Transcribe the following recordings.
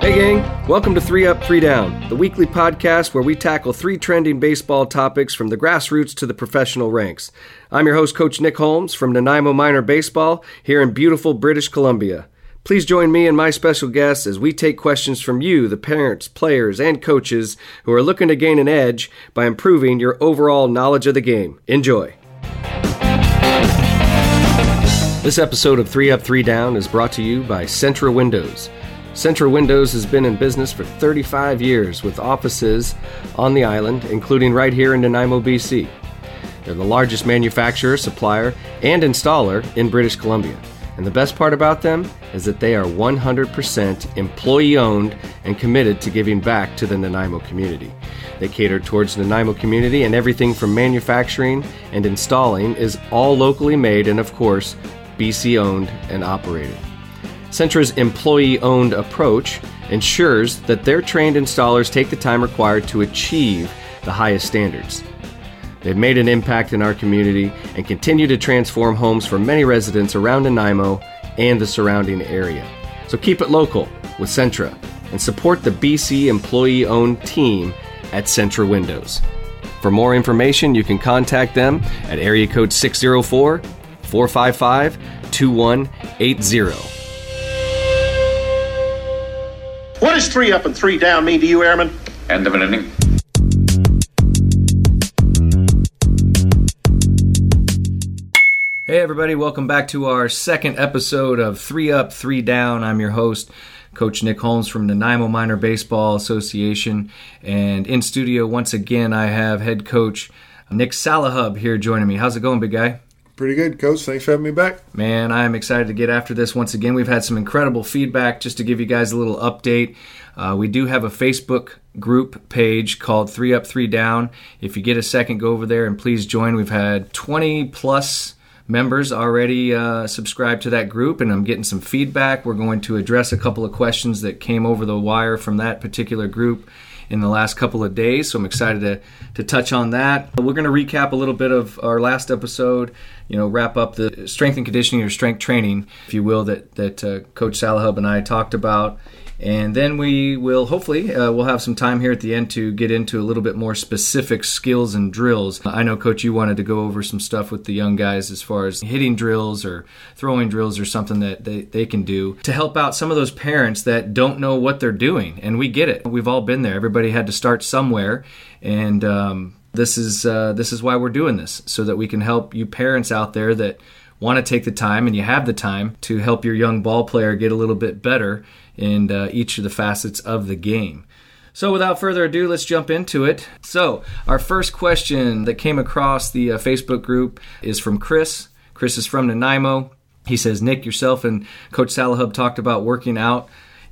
Hey, gang. Welcome to Three Up, Three Down, the weekly podcast where we tackle three trending baseball topics from the grassroots to the professional ranks. I'm your host, Coach Nick Holmes from Nanaimo Minor Baseball here in beautiful British Columbia. Please join me and my special guests as we take questions from you, the parents, players, and coaches who are looking to gain an edge by improving your overall knowledge of the game. Enjoy. This episode of Three Up, Three Down is brought to you by Centra Windows. Centra Windows has been in business for 35 years with offices on the island, including right here in Nanaimo, BC. They're the largest manufacturer, supplier, and installer in British Columbia. And the best part about them is that they are 100% employee owned and committed to giving back to the Nanaimo community. They cater towards the Nanaimo community, and everything from manufacturing and installing is all locally made and, of course, BC owned and operated. Centra's employee owned approach ensures that their trained installers take the time required to achieve the highest standards. They've made an impact in our community and continue to transform homes for many residents around Nanaimo and the surrounding area. So keep it local with Centra and support the BC employee owned team at Centra Windows. For more information, you can contact them at area code 604 455 2180. What does three up and three down mean to you, Airman? End of an inning. Hey, everybody, welcome back to our second episode of Three Up, Three Down. I'm your host, Coach Nick Holmes from the Nanaimo Minor Baseball Association. And in studio, once again, I have head coach Nick Salahub here joining me. How's it going, big guy? Pretty good, Coach. Thanks for having me back. Man, I'm excited to get after this once again. We've had some incredible feedback. Just to give you guys a little update, uh, we do have a Facebook group page called Three Up, Three Down. If you get a second, go over there and please join. We've had 20 plus members already uh, subscribed to that group, and I'm getting some feedback. We're going to address a couple of questions that came over the wire from that particular group in the last couple of days. So I'm excited to, to touch on that. We're going to recap a little bit of our last episode, you know, wrap up the strength and conditioning or strength training, if you will, that, that uh, Coach Salahub and I talked about. And then we will hopefully uh, we'll have some time here at the end to get into a little bit more specific skills and drills. I know, Coach, you wanted to go over some stuff with the young guys as far as hitting drills or throwing drills or something that they, they can do to help out some of those parents that don't know what they're doing. And we get it. We've all been there. Everybody had to start somewhere, and um, this is uh, this is why we're doing this so that we can help you parents out there that want to take the time and you have the time to help your young ball player get a little bit better in uh, each of the facets of the game. So, without further ado, let's jump into it. So, our first question that came across the uh, Facebook group is from Chris. Chris is from Nanaimo. He says, Nick, yourself and Coach Salahub talked about working out.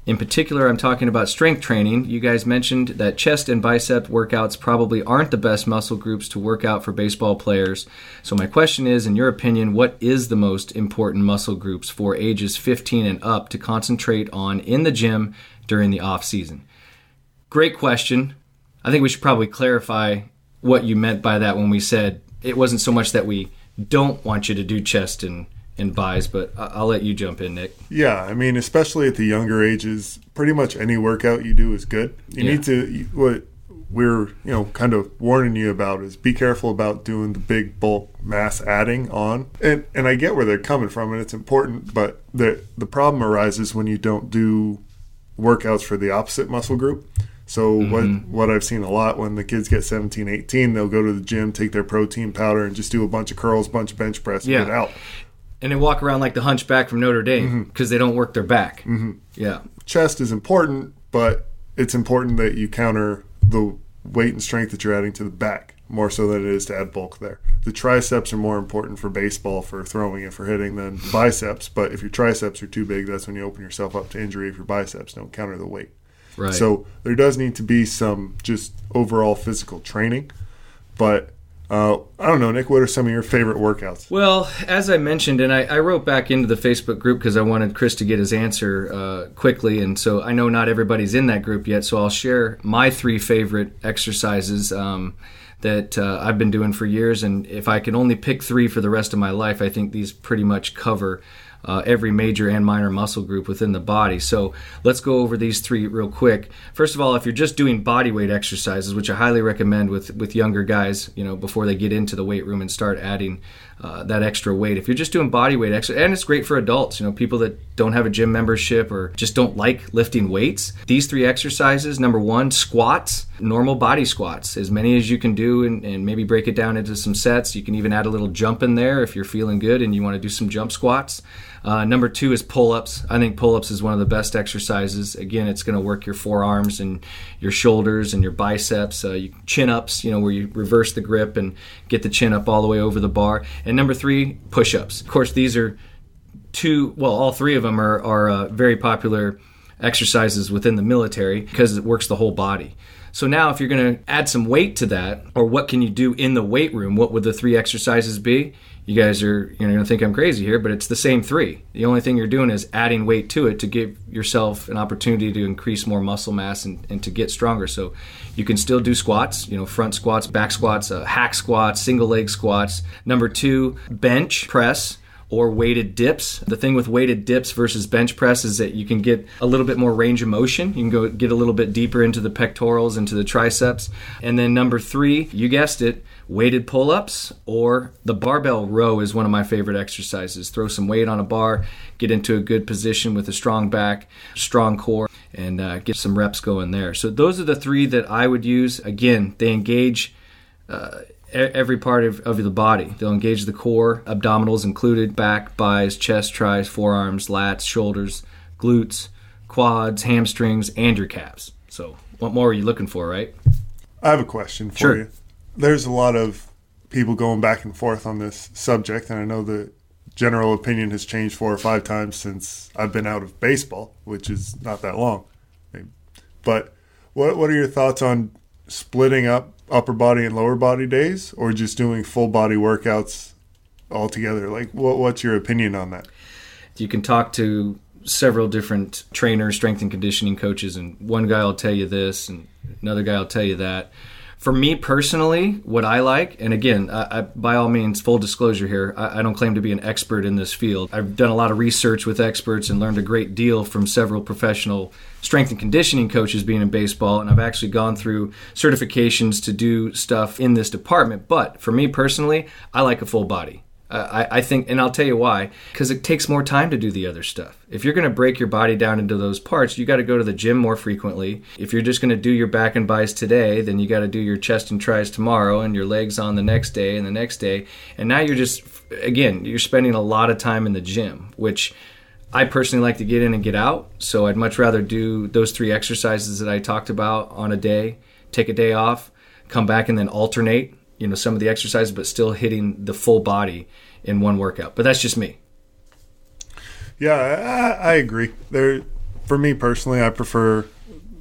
In particular, I'm talking about strength training. You guys mentioned that chest and bicep workouts probably aren't the best muscle groups to work out for baseball players. So, my question is, in your opinion, what is the most important muscle groups for ages 15 and up to concentrate on in the gym during the off season? Great question. I think we should probably clarify what you meant by that when we said it wasn't so much that we don't want you to do chest and and bis, but I'll let you jump in, Nick. Yeah, I mean, especially at the younger ages, pretty much any workout you do is good. You yeah. need to what we're you know kind of warning you about is be careful about doing the big bulk mass adding on. And and I get where they're coming from, and it's important, but the the problem arises when you don't do workouts for the opposite muscle group. So mm-hmm. what what I've seen a lot when the kids get 17, 18, they'll go to the gym, take their protein powder, and just do a bunch of curls, bunch of bench press, and yeah. get out and they walk around like the hunchback from Notre Dame because mm-hmm. they don't work their back. Mm-hmm. Yeah, chest is important, but it's important that you counter the weight and strength that you're adding to the back more so than it is to add bulk there. The triceps are more important for baseball, for throwing and for hitting than biceps. But if your triceps are too big, that's when you open yourself up to injury if your biceps don't counter the weight. Right. So there does need to be some just overall physical training, but uh, I don't know, Nick. What are some of your favorite workouts? Well, as I mentioned, and I, I wrote back into the Facebook group because I wanted Chris to get his answer uh, quickly, and so I know not everybody's in that group yet. So I'll share my three favorite exercises um, that uh, I've been doing for years, and if I can only pick three for the rest of my life, I think these pretty much cover uh, every major and minor muscle group within the body. So let's go over these three real quick. First of all, if you're just doing body weight exercises, which I highly recommend with with younger guys, you know, before they get into the weight room and start adding uh, that extra weight. If you're just doing body weight exercise, and it's great for adults, you know, people that don't have a gym membership or just don't like lifting weights. These three exercises: number one, squats, normal body squats, as many as you can do, and, and maybe break it down into some sets. You can even add a little jump in there if you're feeling good and you want to do some jump squats. Uh, number two is pull ups. I think pull ups is one of the best exercises. Again, it's going to work your forearms and your shoulders and your biceps. Uh, you, chin ups, you know, where you reverse the grip and get the chin up all the way over the bar. And number three, push ups. Of course, these are two, well, all three of them are, are uh, very popular exercises within the military because it works the whole body. So now, if you're going to add some weight to that, or what can you do in the weight room? What would the three exercises be? You guys are you know, going to think I'm crazy here, but it's the same three. The only thing you're doing is adding weight to it to give yourself an opportunity to increase more muscle mass and, and to get stronger. So you can still do squats, you know, front squats, back squats, uh, hack squats, single leg squats. Number two, bench press or weighted dips. The thing with weighted dips versus bench press is that you can get a little bit more range of motion. You can go get a little bit deeper into the pectorals, into the triceps. And then number three, you guessed it, weighted pull ups or the barbell row is one of my favorite exercises. Throw some weight on a bar, get into a good position with a strong back, strong core, and uh, get some reps going there. So those are the three that I would use. Again, they engage. Uh, every part of, of the body. They'll engage the core, abdominals included, back, biceps, chest, tris, forearms, lats, shoulders, glutes, quads, hamstrings, and your calves. So, what more are you looking for, right? I have a question for Sure. you. There's a lot of people going back and forth on this subject, and I know the general opinion has changed four or five times since I've been out of baseball, which is not that long. But what what are your thoughts on splitting up upper body and lower body days, or just doing full body workouts altogether? Like, what what's your opinion on that? You can talk to several different trainers, strength and conditioning coaches, and one guy will tell you this, and another guy will tell you that. For me personally, what I like, and again, I, I, by all means, full disclosure here, I, I don't claim to be an expert in this field. I've done a lot of research with experts and learned a great deal from several professional strength and conditioning coaches being in baseball, and I've actually gone through certifications to do stuff in this department. But for me personally, I like a full body. I, I think, and I'll tell you why, because it takes more time to do the other stuff. If you're going to break your body down into those parts, you got to go to the gym more frequently. If you're just going to do your back and bis today, then you got to do your chest and tris tomorrow, and your legs on the next day and the next day. And now you're just, again, you're spending a lot of time in the gym, which I personally like to get in and get out. So I'd much rather do those three exercises that I talked about on a day, take a day off, come back and then alternate you know some of the exercises but still hitting the full body in one workout but that's just me Yeah, I, I agree. There, for me personally, I prefer.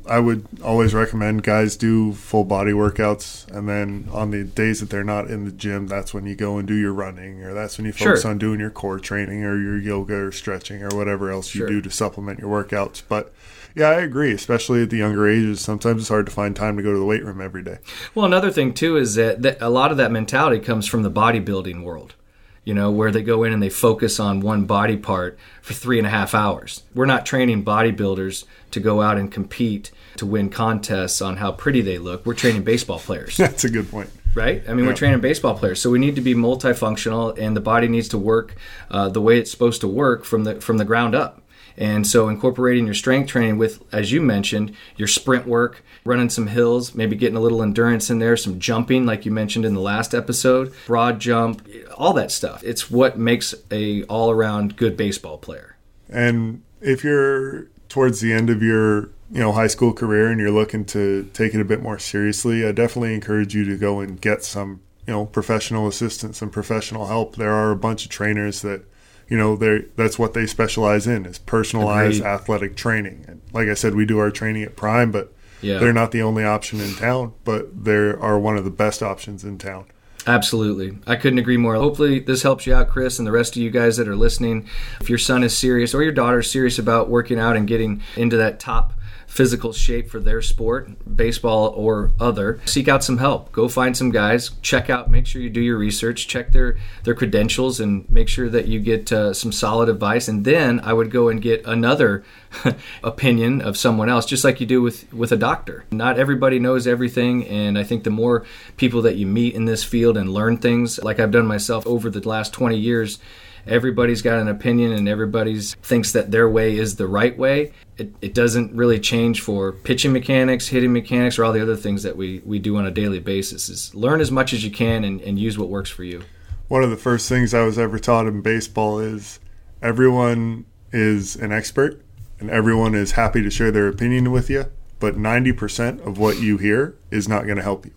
I would always recommend guys do full body workouts, and then on the days that they're not in the gym, that's when you go and do your running, or that's when you focus Sure. on doing your core training, or your yoga, or stretching, or whatever else you Sure. do to supplement your workouts. But yeah, I agree. Especially at the younger ages, sometimes it's hard to find time to go to the weight room every day. well another thing too is that, that a lot of that mentality comes from the bodybuilding world you know where they go in and they focus on one body part for three and a half hours we're not training bodybuilders to go out and compete to win contests on how pretty they look we're training baseball players That's a good point. right? I mean, we're training baseball players, so we need to be multifunctional, and the body needs to work uh, the way it's supposed to work from the from the ground up. And so, incorporating your strength training with, as you mentioned, your sprint work, running some hills, maybe getting a little endurance in there, some jumping, like you mentioned in the last episode, broad jump, all that stuff. It's what makes a all around good baseball player. And if you're towards the end of your you know high school career and you're looking to take it a bit more seriously, I definitely encourage you to go and get some you know professional assistance and professional help. There are a bunch of trainers that you know they that's what they specialize in is personalized Agreed. athletic training. And like I said, we do our training at Prime, but Yeah. they're not the only option in town, but they are one of the best options in town. Absolutely. I couldn't agree more. Hopefully, this helps you out, Chris, and the rest of you guys that are listening. If your son is serious or your daughter is serious about working out and getting into that top physical shape for their sport, baseball or other, seek out some help. Go find some guys, check out, make sure you do your research, check their their credentials, and make sure that you get uh, some solid advice. And then I would go and get another opinion of someone else, just like you do with with a doctor. Not everybody knows everything, and I think the more people that you meet in this field and learn things, like I've done myself over the last 20 years everybody's got an opinion and everybody's thinks that their way is the right way. It, it doesn't really change for pitching mechanics, hitting mechanics, or all the other things that we, we do on a daily basis. Is learn as much as you can and, and use what works for you. One of the first things I was ever taught in baseball is everyone is an expert and everyone is happy to share their opinion with you, but 90% of what you hear is not going to help you.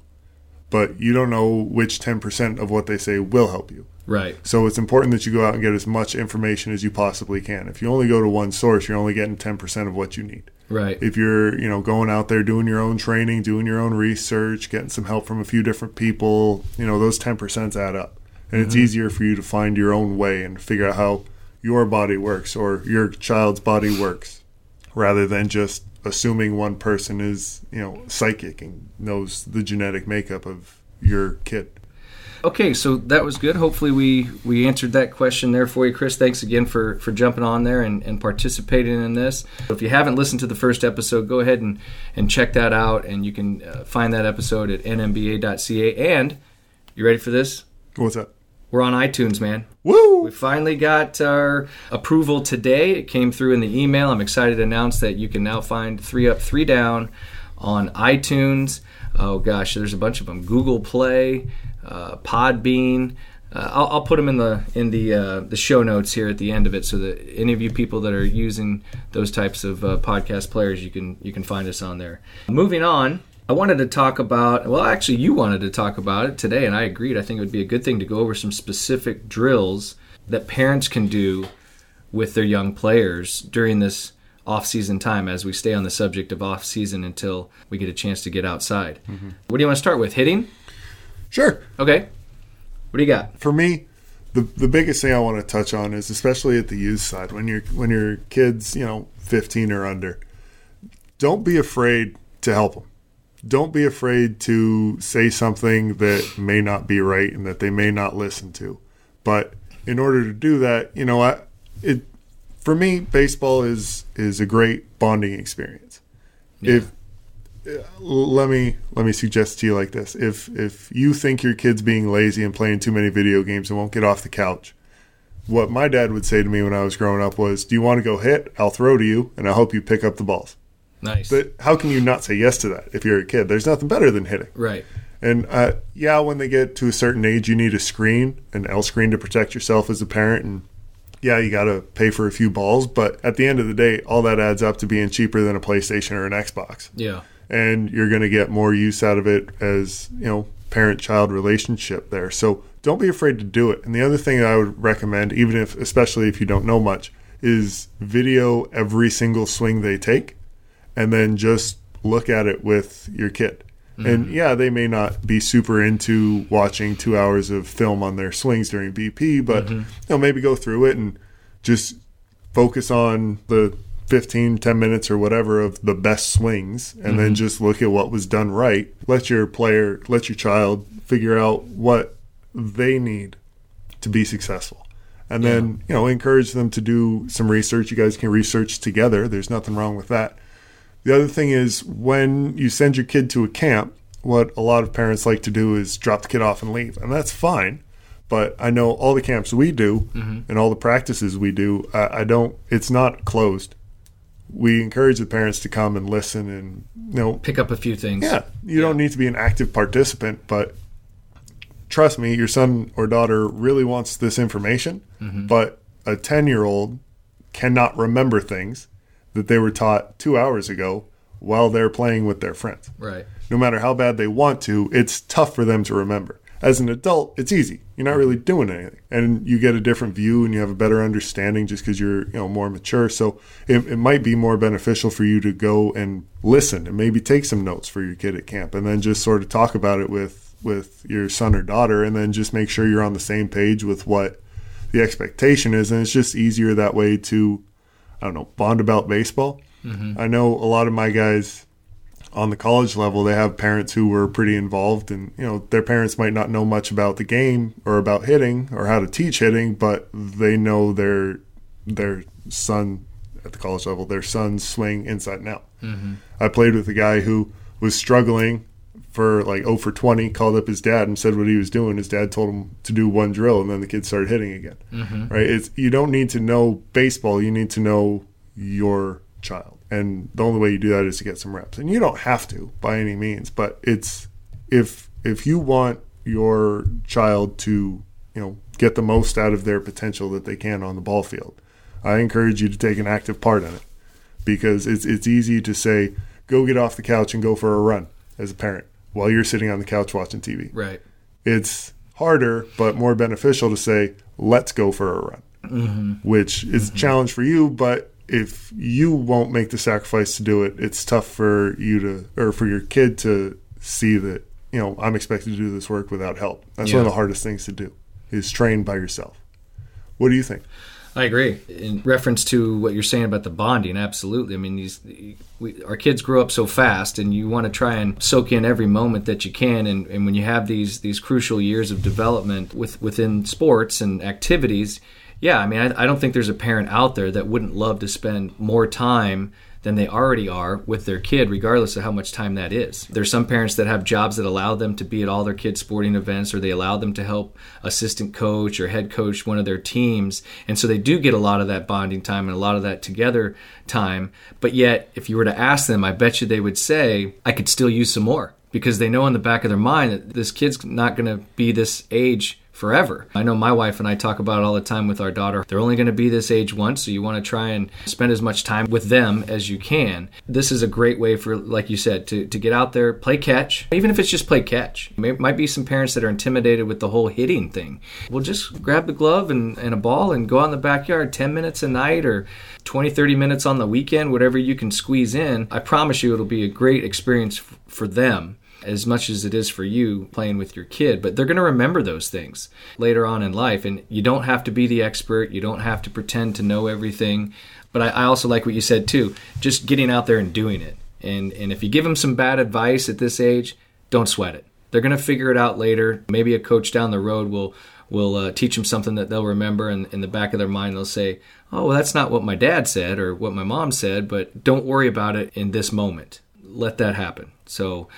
But you don't know which 10% of what they say will help you. Right. So it's important that you go out and get as much information as you possibly can. If you only go to one source, you're only getting 10% of what you need. Right. If you're, you know, going out there doing your own training, doing your own research, getting some help from a few different people, you know, those 10% add up. And mm-hmm. it's easier for you to find your own way and figure out how your body works or your child's body works rather than just assuming one person is, you know, psychic and knows the genetic makeup of your kid. Okay, so that was good. Hopefully, we we answered that question there for you, Chris. Thanks again for for jumping on there and, and participating in this. If you haven't listened to the first episode, go ahead and and check that out, and you can uh, find that episode at nmba.ca. And you ready for this? What's up? We're on iTunes, man. Woo! We finally got our approval today. It came through in the email. I'm excited to announce that you can now find Three Up, Three Down on iTunes. Oh gosh, there's a bunch of them. Google Play uh, Podbean. Uh, I'll, I'll, put them in the in the uh, the show notes here at the end of it, so that any of you people that are using those types of uh, podcast players, you can you can find us on there. Moving on, I wanted to talk about. Well, actually, you wanted to talk about it today, and I agreed. I think it would be a good thing to go over some specific drills that parents can do with their young players during this off-season time as we stay on the subject of off-season until we get a chance to get outside. Mm-hmm. What do you want to start with? Hitting? Sure. Okay. What do you got? For me, the the biggest thing I want to touch on is especially at the youth side when you're when your kids, you know, 15 or under, don't be afraid to help them. Don't be afraid to say something that may not be right and that they may not listen to. But in order to do that, you know, I it for me baseball is is a great bonding experience. Yeah. If let me let me suggest to you like this: if if you think your kid's being lazy and playing too many video games and won't get off the couch, what my dad would say to me when I was growing up was, "Do you want to go hit? I'll throw to you, and I hope you pick up the balls." Nice. But how can you not say yes to that if you're a kid? There's nothing better than hitting. Right. And uh, yeah, when they get to a certain age, you need a screen, an L screen to protect yourself as a parent, and yeah, you got to pay for a few balls. But at the end of the day, all that adds up to being cheaper than a PlayStation or an Xbox. Yeah and you're going to get more use out of it as you know parent child relationship there so don't be afraid to do it and the other thing i would recommend even if especially if you don't know much is video every single swing they take and then just look at it with your kid mm-hmm. and yeah they may not be super into watching two hours of film on their swings during bp but mm-hmm. you know maybe go through it and just focus on the 15, 10 minutes or whatever of the best swings and mm-hmm. then just look at what was done right. Let your player, let your child figure out what they need to be successful. And yeah. then, you know, encourage them to do some research. You guys can research together. There's nothing wrong with that. The other thing is when you send your kid to a camp, what a lot of parents like to do is drop the kid off and leave. And that's fine but I know all the camps we do mm-hmm. and all the practices we do, I, I, don't. It's not closed we encourage the parents to come and listen and you know pick up a few things. Yeah, you yeah. don't need to be an active participant, but trust me, your son or daughter really wants this information. Mm-hmm. But a ten-year-old cannot remember things that they were taught two hours ago while they're playing with their friends. Right. No matter how bad they want to, it's tough for them to remember as an adult, it's easy. You're not really doing anything, and you get a different view and you have a better understanding just because you're you know more mature. So it, it might be more beneficial for you to go and listen and maybe take some notes for your kid at camp, and then just sort of talk about it with with your son or daughter, and then just make sure you're on the same page with what the expectation is, and it's just easier that way to I don't know bond about baseball. Mm-hmm. I know a lot of my guys on the college level, they have parents who were pretty involved, and you know their parents might not know much about the game or about hitting or how to teach hitting, but they know their their son at the college level, their son's swing inside and out. Mm-hmm. I played with a guy who was struggling for like 0 for 20, called up his dad and said what he was doing. His dad told him to do one drill, and then the kid started hitting again. Mm-hmm. Right? It's you don't need to know baseball. You need to know your child, and the only way you do that is to get some reps. And you don't have to by any means, but it's if if you want your child to you know get the most out of their potential that they can on the ball field, I encourage you to take an active part in it because it's it's easy to say go get off the couch and go for a run as a parent while you're sitting on the couch watching TV. Right. It's harder but more beneficial to say let's go for a run, mm-hmm. which is mm-hmm. a challenge for you, but if you won't make the sacrifice to do it, it's tough for you to or for your kid to see that you know I'm expected to do this work without help. That's yeah. one of the hardest things to do is train by yourself. What do you think? I agree. In reference to what you're saying about the bonding, absolutely. I mean, these we, our kids grow up so fast, and you want to try and soak in every moment that you can. And, and when you have these these crucial years of development with within sports and activities, yeah, I mean, I, I don't think there's a parent out there that wouldn't love to spend more time than they already are with their kid, regardless of how much time that is. There's some parents that have jobs that allow them to be at all their kids' sporting events, or they allow them to help assistant coach or head coach one of their teams. And so they do get a lot of that bonding time and a lot of that together time. But yet, if you were to ask them, I bet you they would say, I could still use some more because they know in the back of their mind that this kid's not going to be this age forever. I know my wife and I talk about it all the time with our daughter. They're only going to be this age once, so you want to try and spend as much time with them as you can. This is a great way for, like you said, to, to get out there, play catch, even if it's just play catch. There might be some parents that are intimidated with the whole hitting thing. Well, just grab the glove and, and a ball and go out in the backyard 10 minutes a night or 20, 30 minutes on the weekend, whatever you can squeeze in. I promise you it'll be a great experience for them as much as it is for you playing with your kid, but they're going to remember those things later on in life. And you don't have to be the expert, you don't have to pretend to know everything. But I, I also like what you said too just getting out there and doing it. And, and if you give them some bad advice at this age, don't sweat it. They're going to figure it out later. Maybe a coach down the road will will uh, teach them something that they'll remember, and in the back of their mind they'll say, "Oh, well, that's not what my dad said or what my mom said." But don't worry about it in this moment. Let that happen. So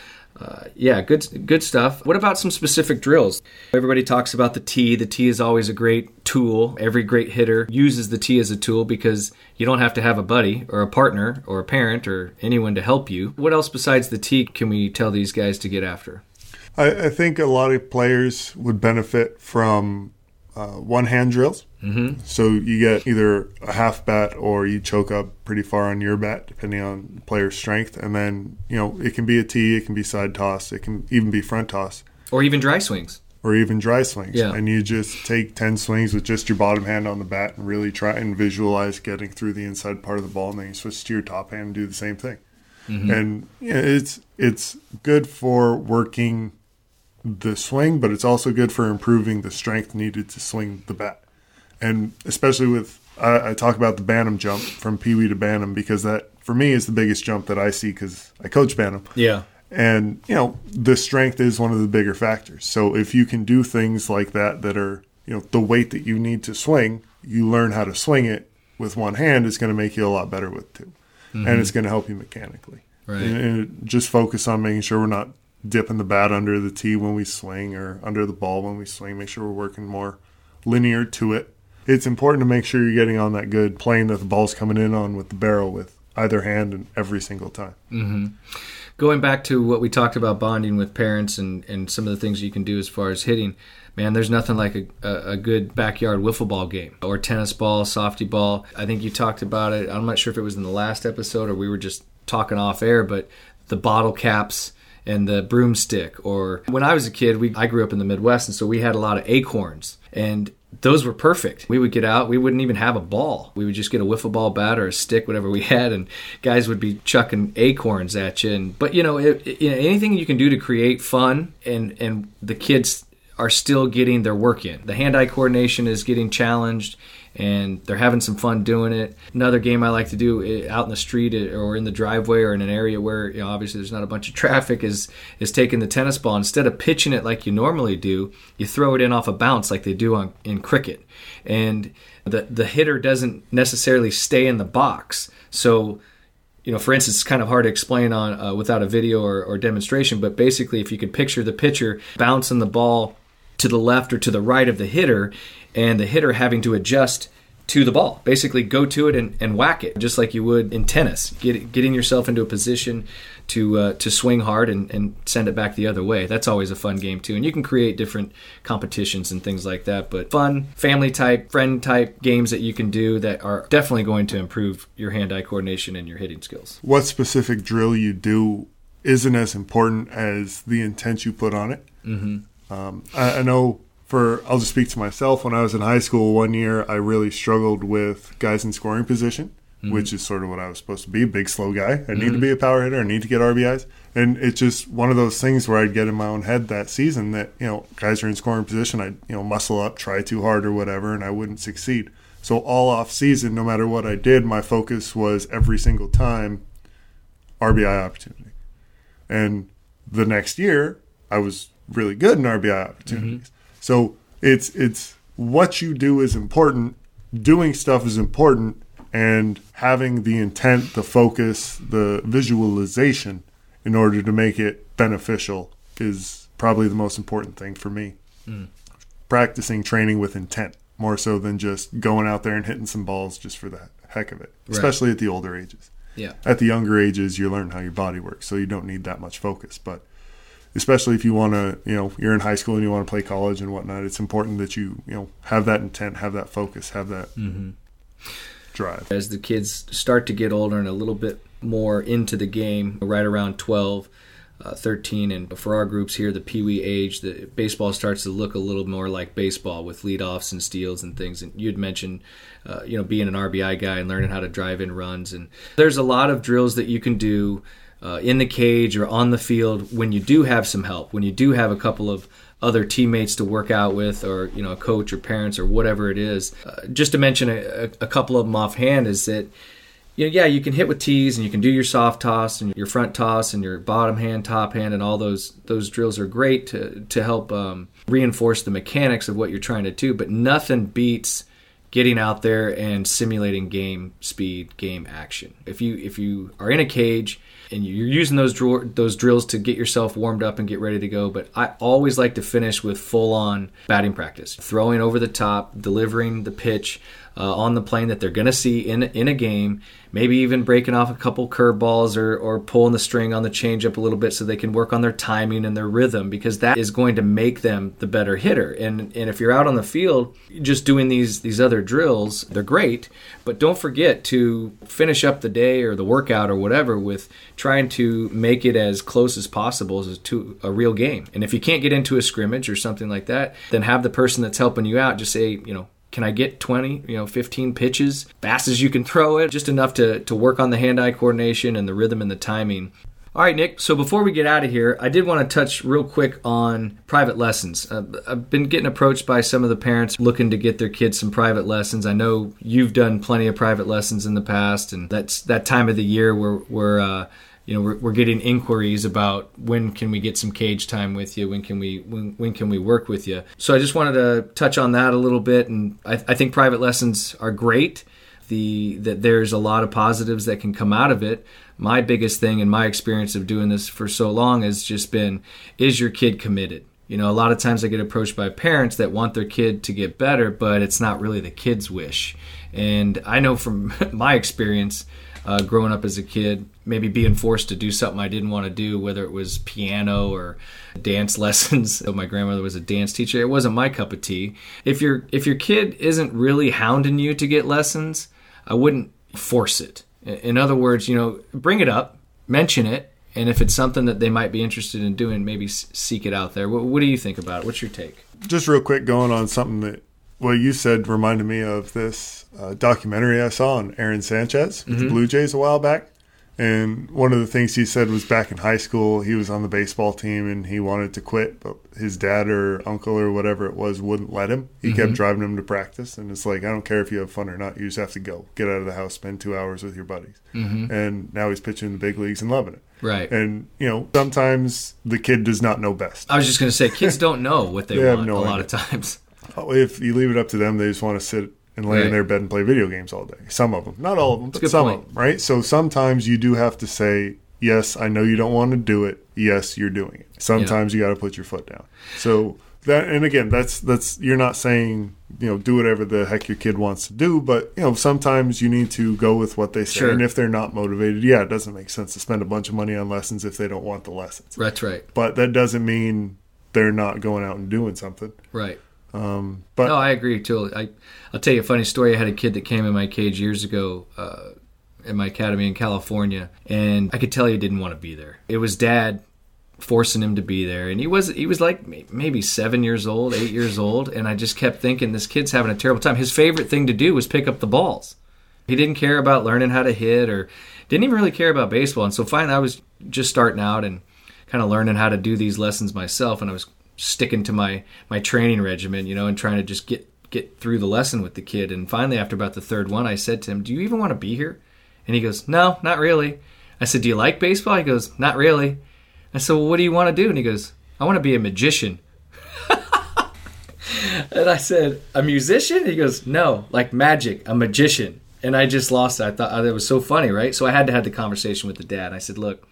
uh, yeah, good good stuff. What about some specific drills? Everybody talks about the tee. The tee is always a great tool. Every great hitter uses the tee as a tool because you don't have to have a buddy or a partner or a parent or anyone to help you. What else besides the tee can we tell these guys to get after? I, I think a lot of players would benefit from uh, one hand drills. Mm-hmm. So you get either a half bat or you choke up pretty far on your bat, depending on player's strength. And then, you know, it can be a tee, it can be side toss, it can even be front toss. Or even dry swings. Or even dry swings. Yeah. And you just take 10 swings with just your bottom hand on the bat and really try and visualize getting through the inside part of the ball. And then you switch to your top hand and do the same thing. Mm-hmm. And it's it's good for working the swing, but it's also good for improving the strength needed to swing the bat. And especially with, I, I talk about the Bantam jump from Pee Wee to Bantam because that, for me, is the biggest jump that I see because I coach Bantam. Yeah. And, you know, the strength is one of the bigger factors. So if you can do things like that that are, you know, the weight that you need to swing, you learn how to swing it with one hand, it's going to make you a lot better with 2 mm-hmm. And it's going to help you mechanically. Right. And, and just focus on making sure we're not dipping the bat under the tee when we swing or under the ball when we swing. Make sure we're working more linear to it. It's important to make sure you're getting on that good plane that the ball's coming in on with the barrel with either hand and every single time. Mm-hmm. Going back to what we talked about bonding with parents and, and some of the things you can do as far as hitting, man, there's nothing like a, a, a, good backyard wiffle ball game or tennis ball, softy ball. I think you talked about it. I'm not sure if it was in the last episode or we were just talking off air, but the bottle caps and the broomstick. Or when I was a kid, we I grew up in the Midwest, and so we had a lot of acorns, and those were perfect. We would get out, we wouldn't even have a ball. We would just get a wiffle ball bat or a stick, whatever we had, and guys would be chucking acorns at you. And but you know, it, it, anything you can do to create fun and and the kids are still getting their work in. The hand-eye coordination is getting challenged and they're having some fun doing it. Another game I like to do eh, out in the street eh, or in the driveway or in an area where you know obviously there's not a bunch of traffic is is taking the tennis ball instead of pitching it like you normally do, you throw it in off a bounce like they do on in cricket, and the the hitter doesn't necessarily stay in the box, so you know, for instance, it's kind of hard to explain on uh, without a video or, or, demonstration. But basically, if you could picture the pitcher bouncing the ball to the left or to the right of the hitter, and the hitter having to adjust to the ball. Basically, go to it and, and whack it, just like you would in tennis. Get, getting yourself into a position to uh, to swing hard and, and send it back the other way. That's always a fun game too. And you can create different competitions and things like that. But fun, family type, friend type games that you can do that are definitely going to improve your hand-eye coordination and your hitting skills. What specific drill you do isn't as important as the intent you put on it. Mm-hmm. Um, I, I know for I'll just speak to myself. When I was in high school, one year I really struggled with guys in scoring position, mm-hmm. which is sort of what I was supposed to be—a big, slow guy. I mm-hmm. need to be a power hitter. I need to get RBIs, and it's just one of those things where I'd get in my own head that season that you know guys are in scoring position. I'd you know muscle up, try too hard or whatever, and I wouldn't succeed. So all off season, no matter what I did, my focus was every single time RBI opportunity. And the next year, I was really good in RBI opportunities. Mm-hmm. So it's it's what you do is important. Doing stuff is important, and having the intent, the focus, the visualization in order to make it beneficial is probably the most important thing for me. Mm. Practicing training with intent more so than just going out there and hitting some balls just for the heck of it, right. especially at the older ages. Yeah. At the younger ages, you learn how your body works, so you don't need that much focus. But especially if you want to, you know, you're in high school and you want to play college and whatnot, it's important that you, you know, have that intent, have that focus, have that mm-hmm. drive. As the kids start to get older and a little bit more into the game, right around 12, uh, 13, and for our groups here, the Pee Wee age, the baseball starts to look a little more like baseball with leadoffs and steals and things. And you'd mentioned, uh, you know, being an RBI guy and learning how to drive in runs. And there's a lot of drills that you can do uh, in the cage or on the field when you do have some help, when you do have a couple of other teammates to work out with, or you know, a coach or parents or whatever it is. Uh, just to mention a, a, couple of them offhand is that. You know, yeah, you can hit with tees and you can do your soft toss and your front toss and your bottom hand, top hand, and all those those drills are great to to help um, reinforce the mechanics of what you're trying to do. But nothing beats getting out there and simulating game speed, game action. If you if you are in a cage and you're using those dr- those drills to get yourself warmed up and get ready to go. But I always like to finish with full on batting practice, throwing over the top, delivering the pitch uh, on the plane that they're going to see in in a game. Maybe even breaking off a couple curveballs or or pulling the string on the changeup a little bit so they can work on their timing and their rhythm because that is going to make them the better hitter. And and if you're out on the field just doing these these other drills, they're great, but don't forget to finish up the day or the workout or whatever with trying to make it as close as possible to a real game. And if you can't get into a scrimmage or something like that, then have the person that's helping you out just say, you know, can I get 20, you know, 15 pitches, fast as you can throw it, just enough to, to work on the hand eye coordination and the rhythm and the timing. All right, Nick. So before we get out of here, I did want to touch real quick on private lessons. Uh, I've been getting approached by some of the parents looking to get their kids some private lessons. I know you've done plenty of private lessons in the past, and that's that time of the year where where uh, you know we're, we're getting inquiries about when can we get some cage time with you when can we when, when can we work with you. So i just wanted to touch on that a little bit and i, I think private lessons are great. The that there's a lot of positives that can come out of it. My biggest thing in my experience of doing this for so long has just been is your kid committed? You know a lot of times i get approached by parents that want their kid to get better but it's not really the kid's wish. And i know from my experience uh, growing up as a kid, maybe being forced to do something I didn't want to do, whether it was piano or dance lessons. so my grandmother was a dance teacher. It wasn't my cup of tea. If your if your kid isn't really hounding you to get lessons, I wouldn't force it. In other words, you know, bring it up, mention it, and if it's something that they might be interested in doing, maybe seek it out there. What, what do you think about it? What's your take? Just real quick, going on something that what you said reminded me of this uh, documentary I saw on Aaron Sanchez with mm-hmm. the Blue Jays a while back. And one of the things he said was back in high school, he was on the baseball team and he wanted to quit, but his dad or uncle or whatever it was wouldn't let him. He kept driving him to practice. And it's like, I don't care if you have fun or not. You just have to go. Get out of the house, spend two hours with your buddies. And now he's pitching in the big leagues and loving it. Right. And, you know, sometimes the kid does not know best. I was just going to say, kids don't know what they, They want no a lot of times. If you leave it up to them, they just want to sit and lay Right. in their bed and play video games all day. Some of them, not all of them, but some point. of them, right? So sometimes you do have to say, yes, I know you don't want to do it. Yes, you're doing it. Sometimes you got to put your foot down. So that, and again, that's that's you're not saying you know do whatever the heck your kid wants to do, but you know sometimes you need to go with what they say. Sure. And if they're not motivated, yeah, it doesn't make sense to spend a bunch of money on lessons if they don't want the lessons. That's right. But that doesn't mean they're not going out and doing something. Right. But No, I agree totally. I, I'll tell you a funny story. I had a kid that came in my cage years ago uh, in my academy in California, and I could tell he didn't want to be there. It was dad forcing him to be there, and he was he was like maybe seven years old, eight years old, and I just kept thinking this kid's having a terrible time. His favorite thing to do was pick up the balls. He didn't care about learning how to hit or didn't even really care about baseball. And so finally, I was just starting out and kind of learning how to do these lessons myself, and I was sticking to my my training regimen, you know, and trying to just get get through the lesson with the kid. And finally, after about the third one, I said to him, "Do you even want to be here?" And he goes, "No, not really." I said, "Do you like baseball?" He goes, "Not really." I said, "Well, what do you want to do?" And he goes, "I want to be a magician." and I said, "A musician?" He goes, "No, like magic, a magician." And I just lost it. I thought it was so funny, right? So I had to have the conversation with the dad. I said, "Look,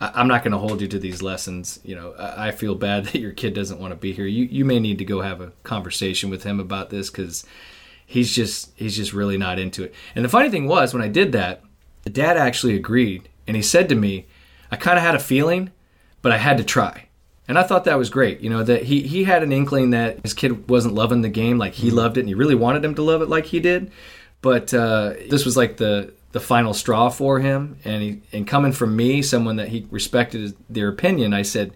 I- I'm not going to hold you to these lessons. You know, I I feel bad that your kid doesn't want to be here. You you may need to go have a conversation with him about this because he's just he's just really not into it. And the funny thing was when I did that, the dad actually agreed, and he said to me, "I kind of had a feeling, but I had to try." And I thought that was great. You know that he he had an inkling that his kid wasn't loving the game like he loved it, and he really wanted him to love it like he did. But uh, this was like the the final straw for him, and he and coming from me, someone that he respected their opinion, I said,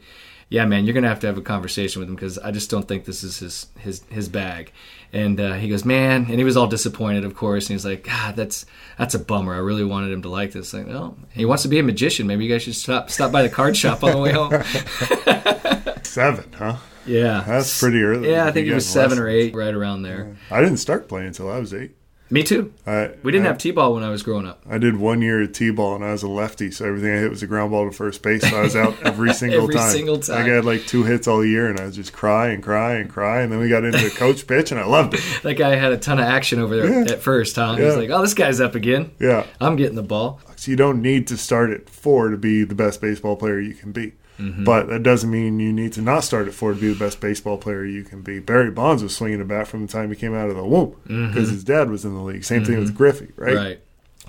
"Yeah, man, you're gonna have to have a conversation with him because I just don't think this is his his his bag." And uh, he goes, "Man," and he was all disappointed, of course. And he's like, "God, that's that's a bummer. I really wanted him to like this." Like, well, he wants to be a magician. Maybe you guys should stop stop by the card shop on the way home. seven, huh? Yeah, That's pretty early. Yeah, I think it was seven or eight, right around there. I didn't start playing until I was eight. Me too. I, We didn't I, have t-ball when I was growing up. I did one year at t-ball, and I was a lefty, so everything I hit was a ground ball to first base. So I was out every single Every time. single time. I got like two hits all year, and I was just cry and cry and cry. And then we got into a coach pitch, and I loved it. That guy had a ton of action over there Yeah. at first, huh? He's Yeah. like, "Oh, this guy's up again. Yeah. I'm getting the ball." So you don't need to start at four to be the best baseball player you can be. Mm-hmm. But that doesn't mean you need to not start at four to be the best baseball player you can be. Barry Bonds was swinging a bat from the time he came out of the womb because his dad was in the league. Same thing with Griffey, right? Mm-hmm. Right.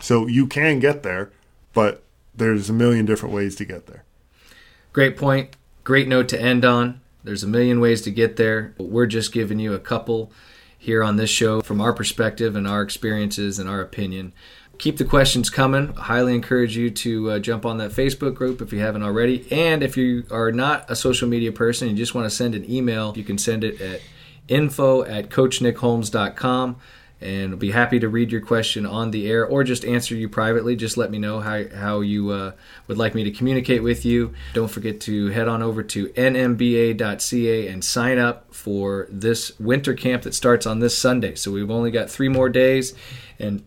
So you can get there, but there's a million different ways to get there. Great point. Great note to end on. There's a million ways to get there. But we're just giving you a couple here on this show from our perspective and our experiences and our opinion. Keep the questions coming. I highly encourage you to uh, jump on that Facebook group if you haven't already. And if you are not a social media person, you just want to send an email, you can send it at info at coachnickholmes.com and I'll be happy to read your question on the air or just answer you privately. Just let me know how, how you uh, would like me to communicate with you. Don't forget to head on over to nmba.ca and sign up for this winter camp that starts on this Sunday. So we've only got three more days. And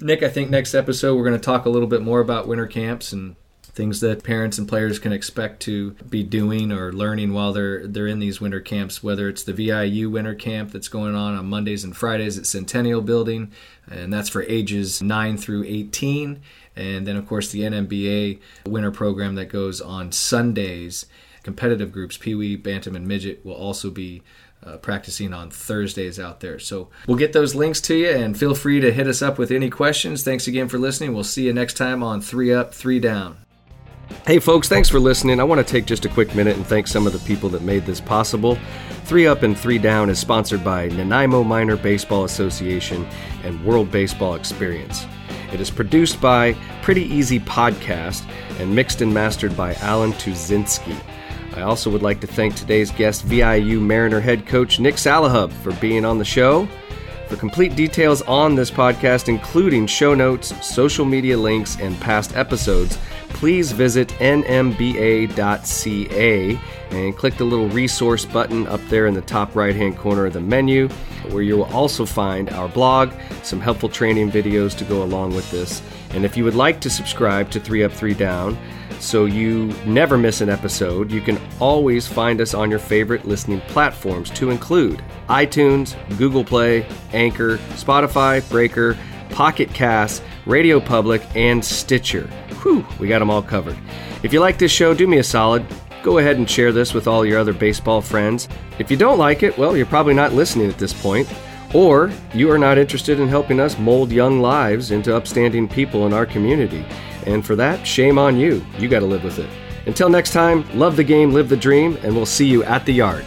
Nick, I think next episode we're going to talk a little bit more about winter camps and things that parents and players can expect to be doing or learning while they're they're in these winter camps whether it's the VIU winter camp that's going on on Mondays and Fridays at Centennial Building and that's for ages 9 through 18 and then of course the NMBA winter program that goes on Sundays. Competitive groups Pee Wee, Bantam and Midget will also be uh, practicing on Thursdays out there. So we'll get those links to you and feel free to hit us up with any questions. Thanks again for listening. We'll see you next time on 3 Up, 3 Down. Hey, folks, thanks for listening. I want to take just a quick minute and thank some of the people that made this possible. Three Up and Three Down is sponsored by Nanaimo Minor Baseball Association and World Baseball Experience. It is produced by Pretty Easy Podcast and mixed and mastered by Alan Tuzinski. I also would like to thank today's guest, VIU Mariner head coach Nick Salahub, for being on the show. For complete details on this podcast, including show notes, social media links, and past episodes, please visit nmba.ca and click the little resource button up there in the top right hand corner of the menu, where you will also find our blog, some helpful training videos to go along with this. And if you would like to subscribe to 3 Up 3 Down, so you never miss an episode, you can always find us on your favorite listening platforms to include iTunes, Google Play, Anchor, Spotify, Breaker, Pocket Cast, Radio Public, and Stitcher. Whew, we got them all covered. If you like this show, do me a solid. Go ahead and share this with all your other baseball friends. If you don't like it, well, you're probably not listening at this point, or you are not interested in helping us mold young lives into upstanding people in our community. And for that, shame on you. You got to live with it. Until next time, love the game, live the dream, and we'll see you at the yard.